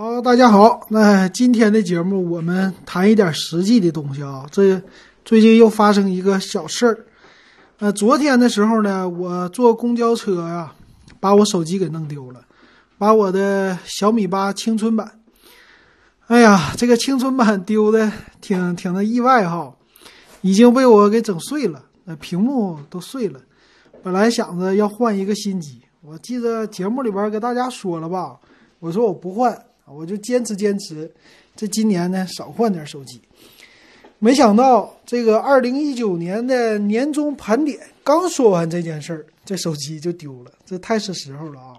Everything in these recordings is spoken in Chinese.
好，大家好，那今天的节目我们谈一点实际的东西啊。这最近又发生一个小事儿，呃，昨天的时候呢，我坐公交车呀，把我手机给弄丢了，把我的小米八青春版，哎呀，这个青春版丢的挺挺的意外哈，已经被我给整碎了，呃，屏幕都碎了。本来想着要换一个新机，我记得节目里边给大家说了吧，我说我不换。我就坚持坚持，这今年呢少换点手机。没想到这个二零一九年的年终盘点刚说完这件事儿，这手机就丢了，这太是时候了啊！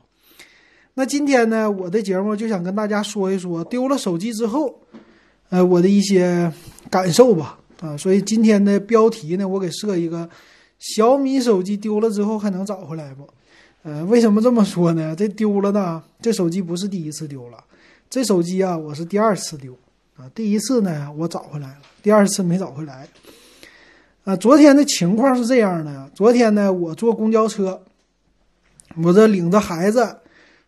那今天呢，我的节目就想跟大家说一说丢了手机之后，呃，我的一些感受吧。啊，所以今天的标题呢，我给设一个：小米手机丢了之后还能找回来不？呃，为什么这么说呢？这丢了呢，这手机不是第一次丢了。这手机啊，我是第二次丢，啊，第一次呢我找回来了，第二次没找回来。啊，昨天的情况是这样的，昨天呢我坐公交车，我这领着孩子，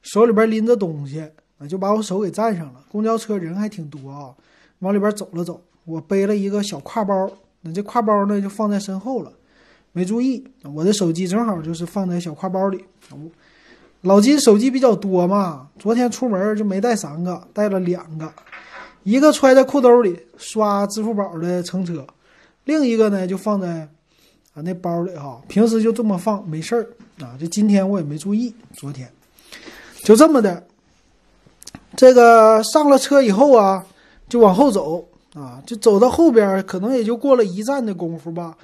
手里边拎着东西，啊，就把我手给占上了。公交车人还挺多啊，往里边走了走，我背了一个小挎包，那这挎包呢就放在身后了，没注意，我的手机正好就是放在小挎包里。老金手机比较多嘛，昨天出门就没带三个，带了两个，一个揣在裤兜里刷支付宝的乘车，另一个呢就放在啊那包里哈，平时就这么放没事儿啊，就今天我也没注意，昨天就这么的，这个上了车以后啊，就往后走啊，就走到后边，可能也就过了一站的功夫吧，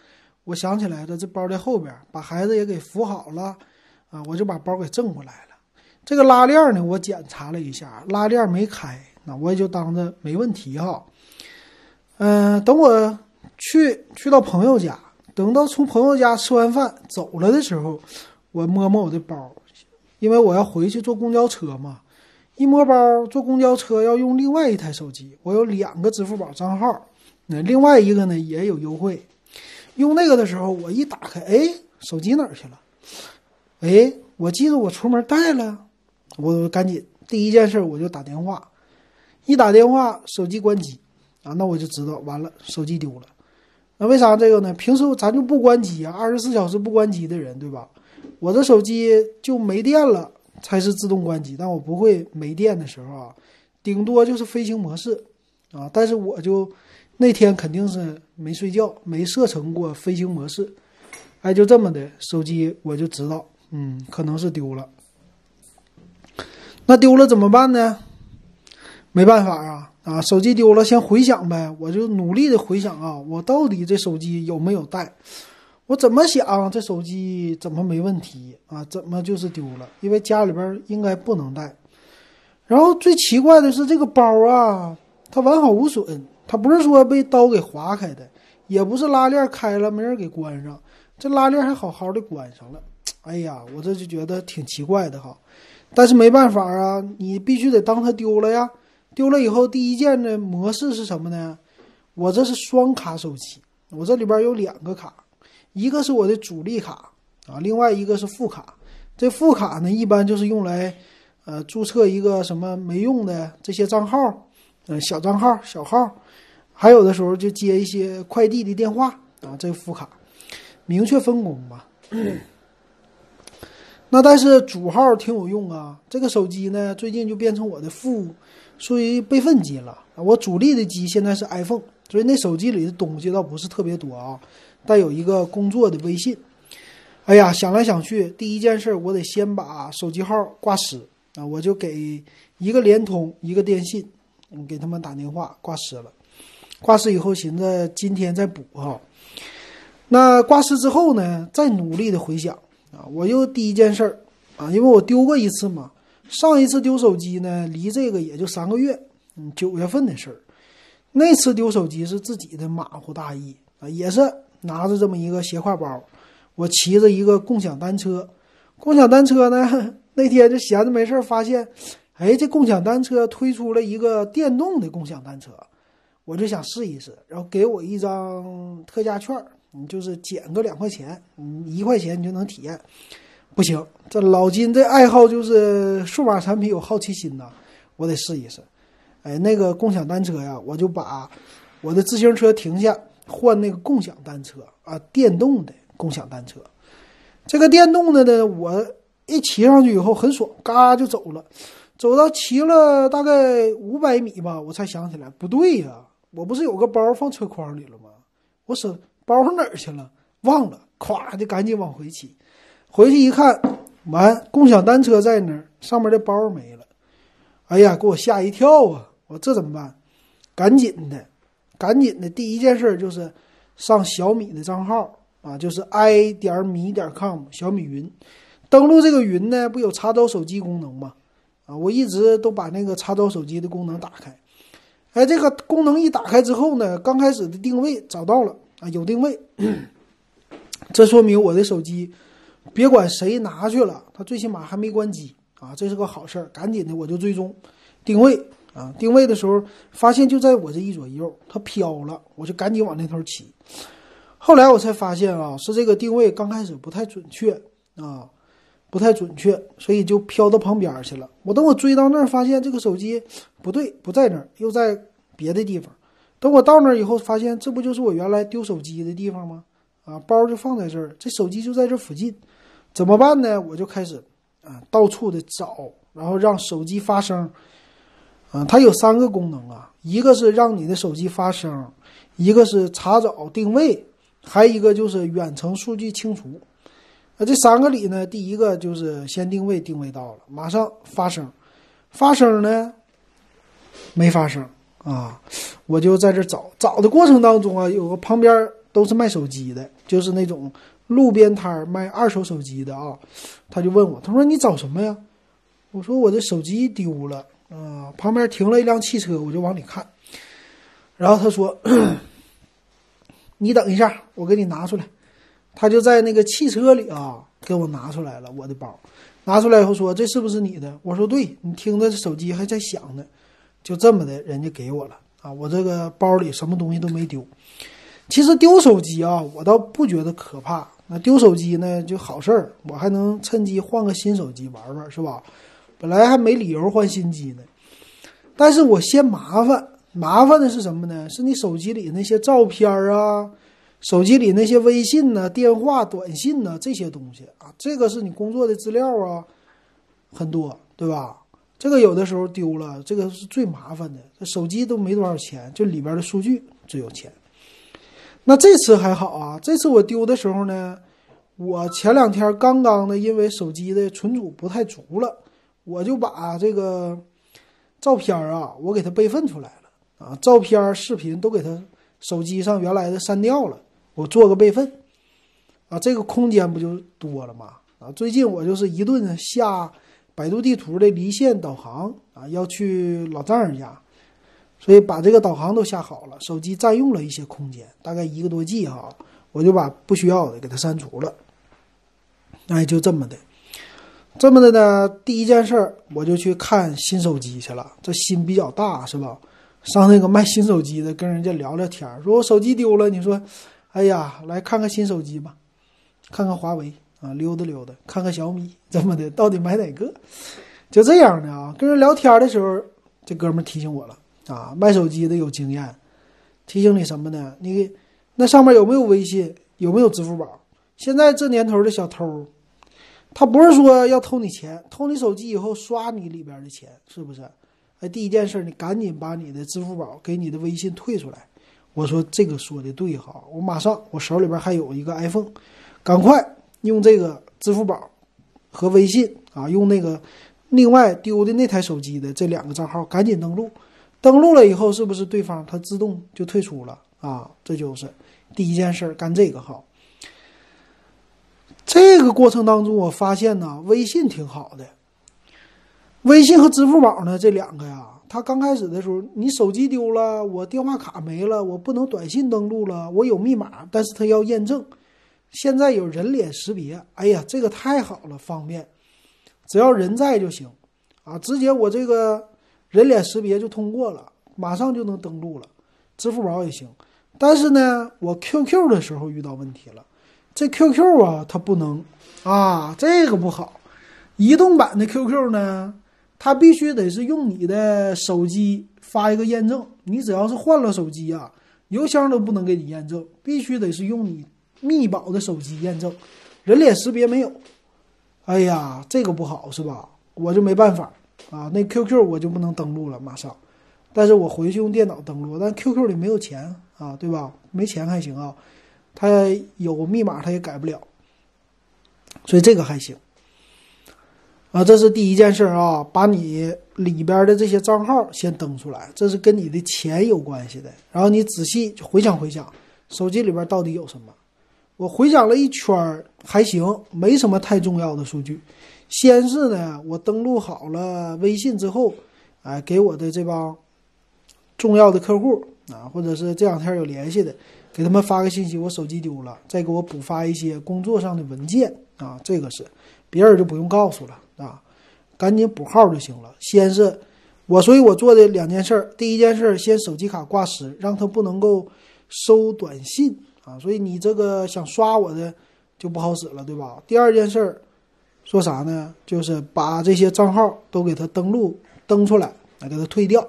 我想起来了，这包在后边，把孩子也给扶好了。啊，我就把包给挣回来了。这个拉链呢，我检查了一下，拉链没开，那我也就当着没问题哈。嗯，等我去去到朋友家，等到从朋友家吃完饭走了的时候，我摸摸我的包，因为我要回去坐公交车嘛。一摸包，坐公交车要用另外一台手机，我有两个支付宝账号，那另外一个呢也有优惠。用那个的时候，我一打开，哎，手机哪去了？哎，我记得我出门带了，我赶紧第一件事我就打电话，一打电话手机关机，啊，那我就知道完了，手机丢了。那为啥这个呢？平时咱就不关机啊，二十四小时不关机的人，对吧？我这手机就没电了才是自动关机，但我不会没电的时候啊，顶多就是飞行模式啊。但是我就那天肯定是没睡觉，没设成过飞行模式，哎，就这么的手机我就知道。嗯，可能是丢了。那丢了怎么办呢？没办法啊啊！手机丢了，先回想呗。我就努力的回想啊，我到底这手机有没有带？我怎么想，这手机怎么没问题啊？怎么就是丢了？因为家里边应该不能带。然后最奇怪的是这个包啊，它完好无损，它不是说被刀给划开的，也不是拉链开了没人给关上，这拉链还好好的关上了。哎呀，我这就觉得挺奇怪的哈，但是没办法啊，你必须得当它丢了呀。丢了以后，第一件的模式是什么呢？我这是双卡手机，我这里边有两个卡，一个是我的主力卡啊，另外一个是副卡。这副卡呢，一般就是用来呃注册一个什么没用的这些账号，呃小账号、小号，还有的时候就接一些快递的电话啊。这个副卡明确分工吧。那但是主号挺有用啊，这个手机呢最近就变成我的副，属于备份机了。我主力的机现在是 iPhone，所以那手机里的东西倒不是特别多啊，带有一个工作的微信。哎呀，想来想去，第一件事我得先把手机号挂失啊，我就给一个联通，一个电信，给他们打电话挂失了。挂失以后，寻思今天再补哈。那挂失之后呢，再努力的回想。啊，我又第一件事儿啊，因为我丢过一次嘛，上一次丢手机呢，离这个也就三个月，嗯，九月份的事儿。那次丢手机是自己的马虎大意啊，也是拿着这么一个斜挎包，我骑着一个共享单车，共享单车呢，那天就闲着没事儿，发现，哎，这共享单车推出了一个电动的共享单车，我就想试一试，然后给我一张特价券儿。你就是减个两块钱，你，一块钱你就能体验，不行，这老金这爱好就是数码产品有好奇心呐，我得试一试。哎，那个共享单车呀，我就把我的自行车停下，换那个共享单车啊，电动的共享单车。这个电动的呢，我一骑上去以后很爽，嘎就走了。走到骑了大概五百米吧，我才想起来，不对呀，我不是有个包放车筐里了吗？我手包上哪儿去了？忘了，咵就赶紧往回骑。回去一看，完，共享单车在那儿，上面的包没了。哎呀，给我吓一跳啊！我这怎么办？赶紧的，赶紧的，第一件事就是上小米的账号啊，就是 i 点米点 com 小米云，登录这个云呢，不有查找手机功能吗？啊，我一直都把那个查找手机的功能打开。哎，这个功能一打开之后呢，刚开始的定位找到了啊，有定位，这说明我的手机，别管谁拿去了，它最起码还没关机啊，这是个好事儿。赶紧的，我就追踪定位啊，定位的时候发现就在我这一左一右，它飘了，我就赶紧往那头骑。后来我才发现啊，是这个定位刚开始不太准确啊。不太准确，所以就飘到旁边去了。我等我追到那儿，发现这个手机不对，不在那儿，又在别的地方。等我到那儿以后，发现这不就是我原来丢手机的地方吗？啊，包就放在这儿，这手机就在这附近，怎么办呢？我就开始啊，到处的找，然后让手机发声。啊，它有三个功能啊，一个是让你的手机发声，一个是查找定位，还一个就是远程数据清除。那这三个里呢，第一个就是先定位，定位到了，马上发声，发声呢没发声啊，我就在这找，找的过程当中啊，有个旁边都是卖手机的，就是那种路边摊卖二手手机的啊，他就问我，他说你找什么呀？我说我的手机丢了啊，旁边停了一辆汽车，我就往里看，然后他说，你等一下，我给你拿出来。他就在那个汽车里啊，给我拿出来了我的包，拿出来以后说：“这是不是你的？”我说：“对。”你听着，手机还在响呢，就这么的，人家给我了啊！我这个包里什么东西都没丢。其实丢手机啊，我倒不觉得可怕。那丢手机呢，就好事儿，我还能趁机换个新手机玩玩，是吧？本来还没理由换新机呢，但是我嫌麻烦。麻烦的是什么呢？是你手机里那些照片啊。手机里那些微信呢、电话、短信呢这些东西啊，这个是你工作的资料啊，很多，对吧？这个有的时候丢了，这个是最麻烦的。这手机都没多少钱，就里边的数据最有钱。那这次还好啊，这次我丢的时候呢，我前两天刚刚的，因为手机的存储不太足了，我就把这个照片啊，我给它备份出来了啊，照片、视频都给它手机上原来的删掉了。我做个备份，啊，这个空间不就多了吗？啊，最近我就是一顿下百度地图的离线导航啊，要去老丈人家，所以把这个导航都下好了，手机占用了一些空间，大概一个多 G 哈，我就把不需要的给它删除了。哎，就这么的，这么的呢，第一件事儿我就去看新手机去了，这心比较大是吧？上那个卖新手机的跟人家聊聊天，说我手机丢了，你说。哎呀，来看看新手机吧，看看华为啊，溜达溜达，看看小米怎么的，到底买哪个？就这样的啊，跟人聊天的时候，这哥们提醒我了啊，卖手机的有经验，提醒你什么呢？你那上面有没有微信？有没有支付宝？现在这年头的小偷，他不是说要偷你钱，偷你手机以后刷你里边的钱，是不是？哎，第一件事，你赶紧把你的支付宝给你的微信退出来。我说这个说的对哈，我马上我手里边还有一个 iPhone，赶快用这个支付宝和微信啊，用那个另外丢的那台手机的这两个账号赶紧登录，登录了以后是不是对方他自动就退出了啊？这就是第一件事，干这个号。这个过程当中我发现呢，微信挺好的，微信和支付宝呢这两个呀。他刚开始的时候，你手机丢了，我电话卡没了，我不能短信登录了，我有密码，但是他要验证。现在有人脸识别，哎呀，这个太好了，方便，只要人在就行，啊，直接我这个人脸识别就通过了，马上就能登录了。支付宝也行，但是呢，我 QQ 的时候遇到问题了，这 QQ 啊，它不能，啊，这个不好，移动版的 QQ 呢。它必须得是用你的手机发一个验证。你只要是换了手机啊，邮箱都不能给你验证，必须得是用你密保的手机验证，人脸识别没有。哎呀，这个不好是吧？我就没办法啊，那 QQ 我就不能登录了，马上。但是我回去用电脑登录，但 QQ 里没有钱啊，对吧？没钱还行啊，它有密码它也改不了，所以这个还行。啊，这是第一件事啊，把你里边的这些账号先登出来，这是跟你的钱有关系的。然后你仔细回想回想，手机里边到底有什么？我回想了一圈还行，没什么太重要的数据。先是呢，我登录好了微信之后，哎，给我的这帮重要的客户啊，或者是这两天有联系的，给他们发个信息，我手机丢了，再给我补发一些工作上的文件啊，这个是别人就不用告诉了。啊，赶紧补号就行了。先是我，所以我做的两件事。第一件事儿，先手机卡挂失，让他不能够收短信啊。所以你这个想刷我的就不好使了，对吧？第二件事儿，说啥呢？就是把这些账号都给他登录登出来，来给他退掉。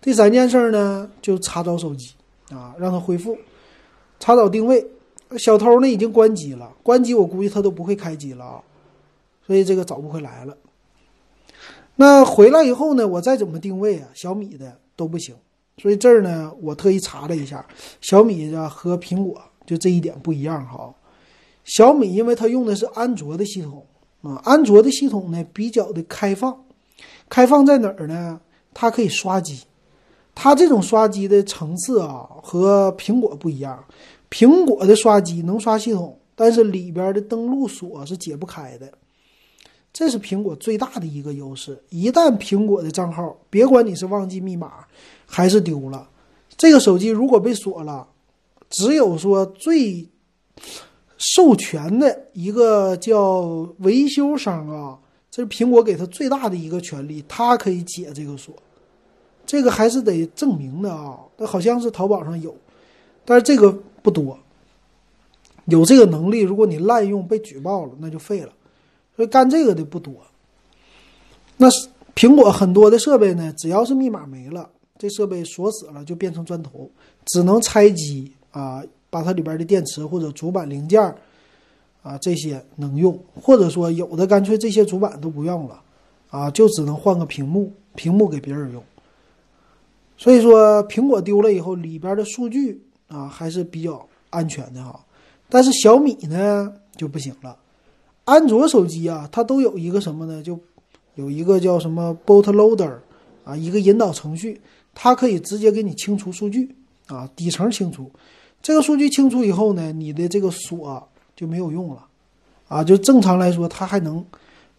第三件事儿呢，就查找手机啊，让他恢复查找定位。小偷呢已经关机了，关机我估计他都不会开机了啊。所以这个找不回来了。那回来以后呢，我再怎么定位啊，小米的都不行。所以这儿呢，我特意查了一下，小米的和苹果就这一点不一样哈。小米因为它用的是安卓的系统啊，安卓的系统呢比较的开放，开放在哪儿呢？它可以刷机，它这种刷机的层次啊和苹果不一样。苹果的刷机能刷系统，但是里边的登录锁是解不开的。这是苹果最大的一个优势。一旦苹果的账号，别管你是忘记密码还是丢了，这个手机如果被锁了，只有说最授权的一个叫维修商啊，这是苹果给他最大的一个权利，他可以解这个锁。这个还是得证明的啊，那好像是淘宝上有，但是这个不多。有这个能力，如果你滥用被举报了，那就废了。所以干这个的不多。那苹果很多的设备呢，只要是密码没了，这设备锁死了就变成砖头，只能拆机啊，把它里边的电池或者主板零件啊这些能用，或者说有的干脆这些主板都不用了啊，就只能换个屏幕，屏幕给别人用。所以说苹果丢了以后，里边的数据啊还是比较安全的哈，但是小米呢就不行了。安卓手机啊，它都有一个什么呢？就有一个叫什么 bootloader 啊，一个引导程序，它可以直接给你清除数据啊，底层清除。这个数据清除以后呢，你的这个锁就没有用了啊。就正常来说，它还能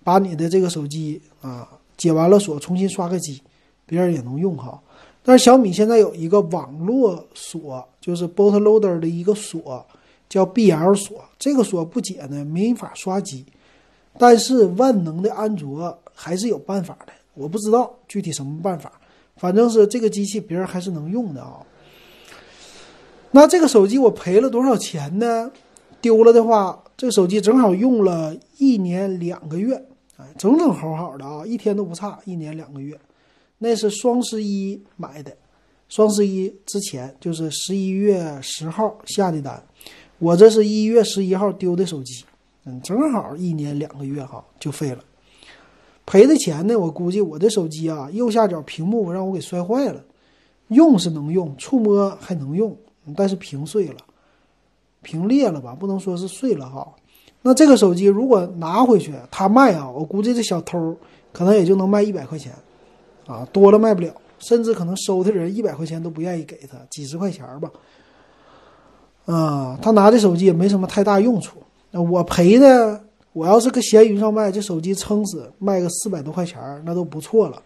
把你的这个手机啊解完了锁，重新刷个机，别人也能用哈。但是小米现在有一个网络锁，就是 bootloader 的一个锁。叫 BL 锁，这个锁不解呢，没法刷机。但是万能的安卓还是有办法的，我不知道具体什么办法，反正是这个机器别人还是能用的啊。那这个手机我赔了多少钱呢？丢了的话，这个手机正好用了一年两个月，哎，整整好好的啊，一天都不差，一年两个月。那是双十一买的，双十一之前就是十一月十号下的单。我这是一月十一号丢的手机，嗯，正好一年两个月哈就废了，赔的钱呢？我估计我的手机啊，右下角屏幕让我给摔坏了，用是能用，触摸还能用，但是屏碎了，屏裂了吧？不能说是碎了哈。那这个手机如果拿回去他卖啊，我估计这小偷可能也就能卖一百块钱，啊，多了卖不了，甚至可能收的人一百块钱都不愿意给他，几十块钱吧。啊，他拿这手机也没什么太大用处。那我赔的，我要是搁闲鱼上卖，这手机撑死卖个四百多块钱那都不错了。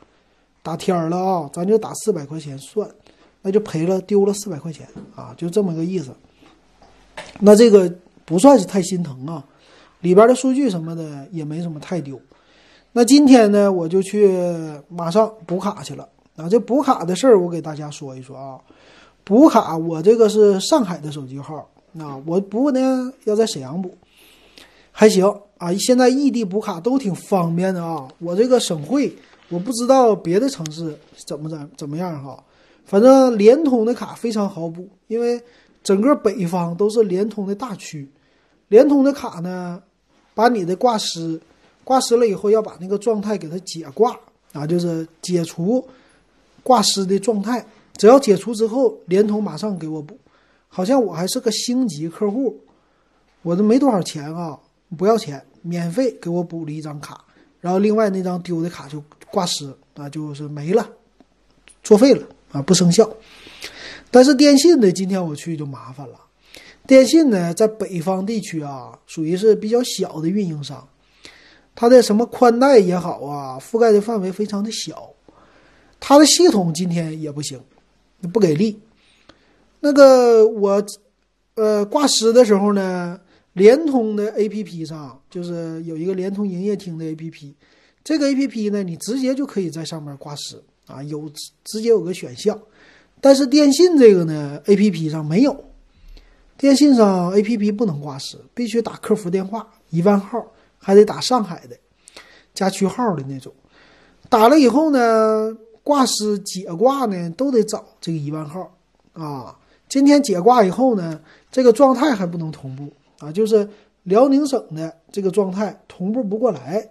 打天儿了啊，咱就打四百块钱算，那就赔了丢了四百块钱啊，就这么个意思。那这个不算是太心疼啊，里边的数据什么的也没什么太丢。那今天呢，我就去马上补卡去了。啊，这补卡的事儿，我给大家说一说啊。补卡，我这个是上海的手机号，啊，我补呢要在沈阳补，还行啊。现在异地补卡都挺方便的啊。我这个省会我不知道别的城市怎么怎怎么样哈，反正联通的卡非常好补，因为整个北方都是联通的大区。联通的卡呢，把你的挂失，挂失了以后要把那个状态给它解挂啊，就是解除挂失的状态。只要解除之后，联通马上给我补。好像我还是个星级客户，我都没多少钱啊，不要钱，免费给我补了一张卡。然后另外那张丢的卡就挂失啊，就是没了，作废了啊，不生效。但是电信的今天我去就麻烦了。电信呢，在北方地区啊，属于是比较小的运营商，它的什么宽带也好啊，覆盖的范围非常的小，它的系统今天也不行，不给力。那个我，呃，挂失的时候呢，联通的 APP 上就是有一个联通营业厅的 APP，这个 APP 呢，你直接就可以在上面挂失啊，有直接有个选项，但是电信这个呢，APP 上没有。电信上 A P P 不能挂失，必须打客服电话，一万号还得打上海的加区号的那种。打了以后呢，挂失解挂呢都得找这个一万号啊。今天解挂以后呢，这个状态还不能同步啊，就是辽宁省的这个状态同步不过来，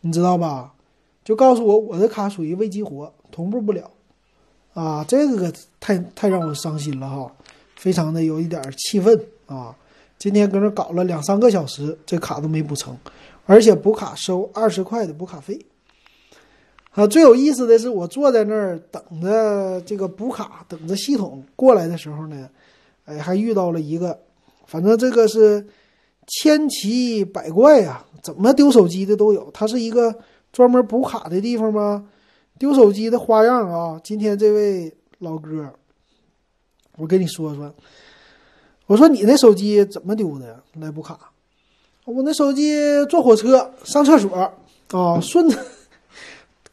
你知道吧？就告诉我我的卡属于未激活，同步不了啊，这个太太让我伤心了哈。非常的有一点气愤啊！今天搁那搞了两三个小时，这卡都没补成，而且补卡收二十块的补卡费。啊，最有意思的是，我坐在那儿等着这个补卡，等着系统过来的时候呢，哎，还遇到了一个，反正这个是千奇百怪呀，怎么丢手机的都有。它是一个专门补卡的地方吗？丢手机的花样啊！今天这位老哥。我跟你说说，我说你那手机怎么丢的？来补卡，我那手机坐火车上厕所啊，顺着，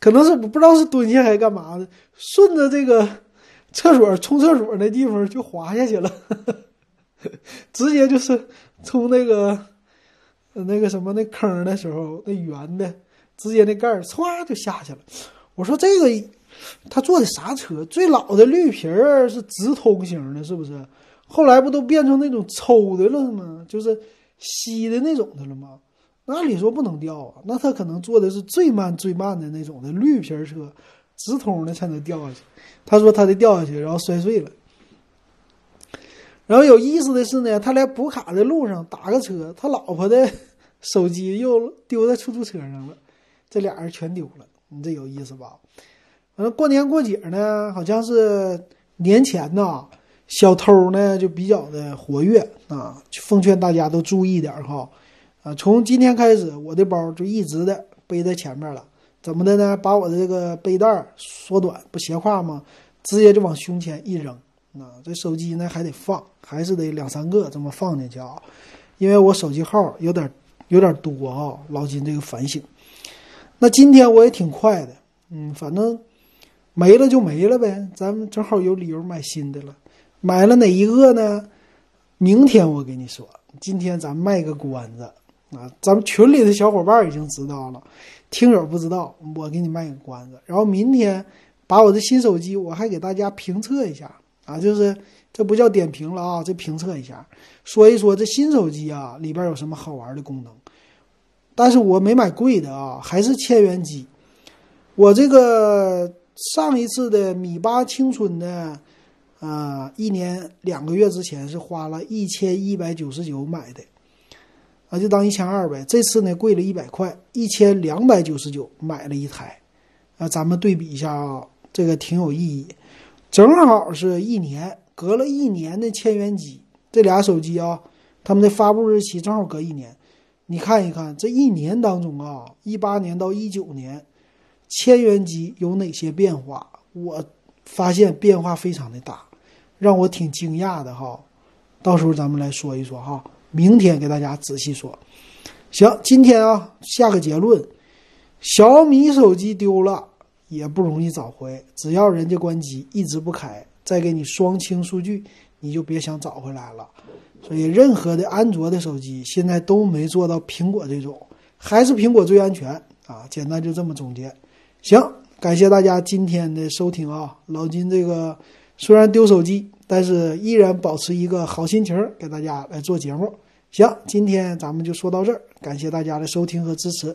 可能是不知道是蹲下还是干嘛的，顺着这个厕所冲厕所那地方就滑下去了，直接就是冲那个那个什么那坑的时候，那圆的，直接那盖儿唰就下去了。我说这个。他坐的啥车？最老的绿皮儿是直通型的，是不是？后来不都变成那种抽的了吗？就是吸的那种的了吗？按理说不能掉啊。那他可能坐的是最慢最慢的那种的绿皮车，直通的才能掉下去。他说他得掉下去，然后摔碎了。然后有意思的是呢，他来补卡的路上打个车，他老婆的 手机又丢在出租车上了，这俩人全丢了。你这有意思吧？反正过年过节呢，好像是年前呐，小偷呢就比较的活跃啊。奉劝大家都注意点哈，啊，从今天开始，我的包就一直的背在前面了。怎么的呢？把我的这个背带缩短，不斜挎吗？直接就往胸前一扔。啊，这手机呢还得放，还是得两三个这么放进去啊。因为我手机号有点有点多啊，老金这个反省。那今天我也挺快的，嗯，反正。没了就没了呗，咱们正好有理由买新的了。买了哪一个呢？明天我给你说。今天咱卖个关子啊，咱们群里的小伙伴已经知道了，听友不知道，我给你卖个关子。然后明天把我的新手机，我还给大家评测一下啊，就是这不叫点评了啊，这评测一下，说一说这新手机啊里边有什么好玩的功能。但是我没买贵的啊，还是千元机。我这个。上一次的米八青春呢，啊，一年两个月之前是花了一千一百九十九买的，啊，就当一千二呗。这次呢贵了一百块，一千两百九十九买了一台，啊，咱们对比一下啊，这个挺有意义。正好是一年，隔了一年的千元机，这俩手机啊，他们的发布日期正好隔一年。你看一看这一年当中啊，一八年到一九年。千元机有哪些变化？我发现变化非常的大，让我挺惊讶的哈。到时候咱们来说一说哈，明天给大家仔细说。行，今天啊下个结论：小米手机丢了也不容易找回，只要人家关机一直不开，再给你双清数据，你就别想找回来了。所以，任何的安卓的手机现在都没做到苹果这种，还是苹果最安全啊。简单就这么总结。行，感谢大家今天的收听啊！老金这个虽然丢手机，但是依然保持一个好心情，给大家来做节目。行，今天咱们就说到这儿，感谢大家的收听和支持。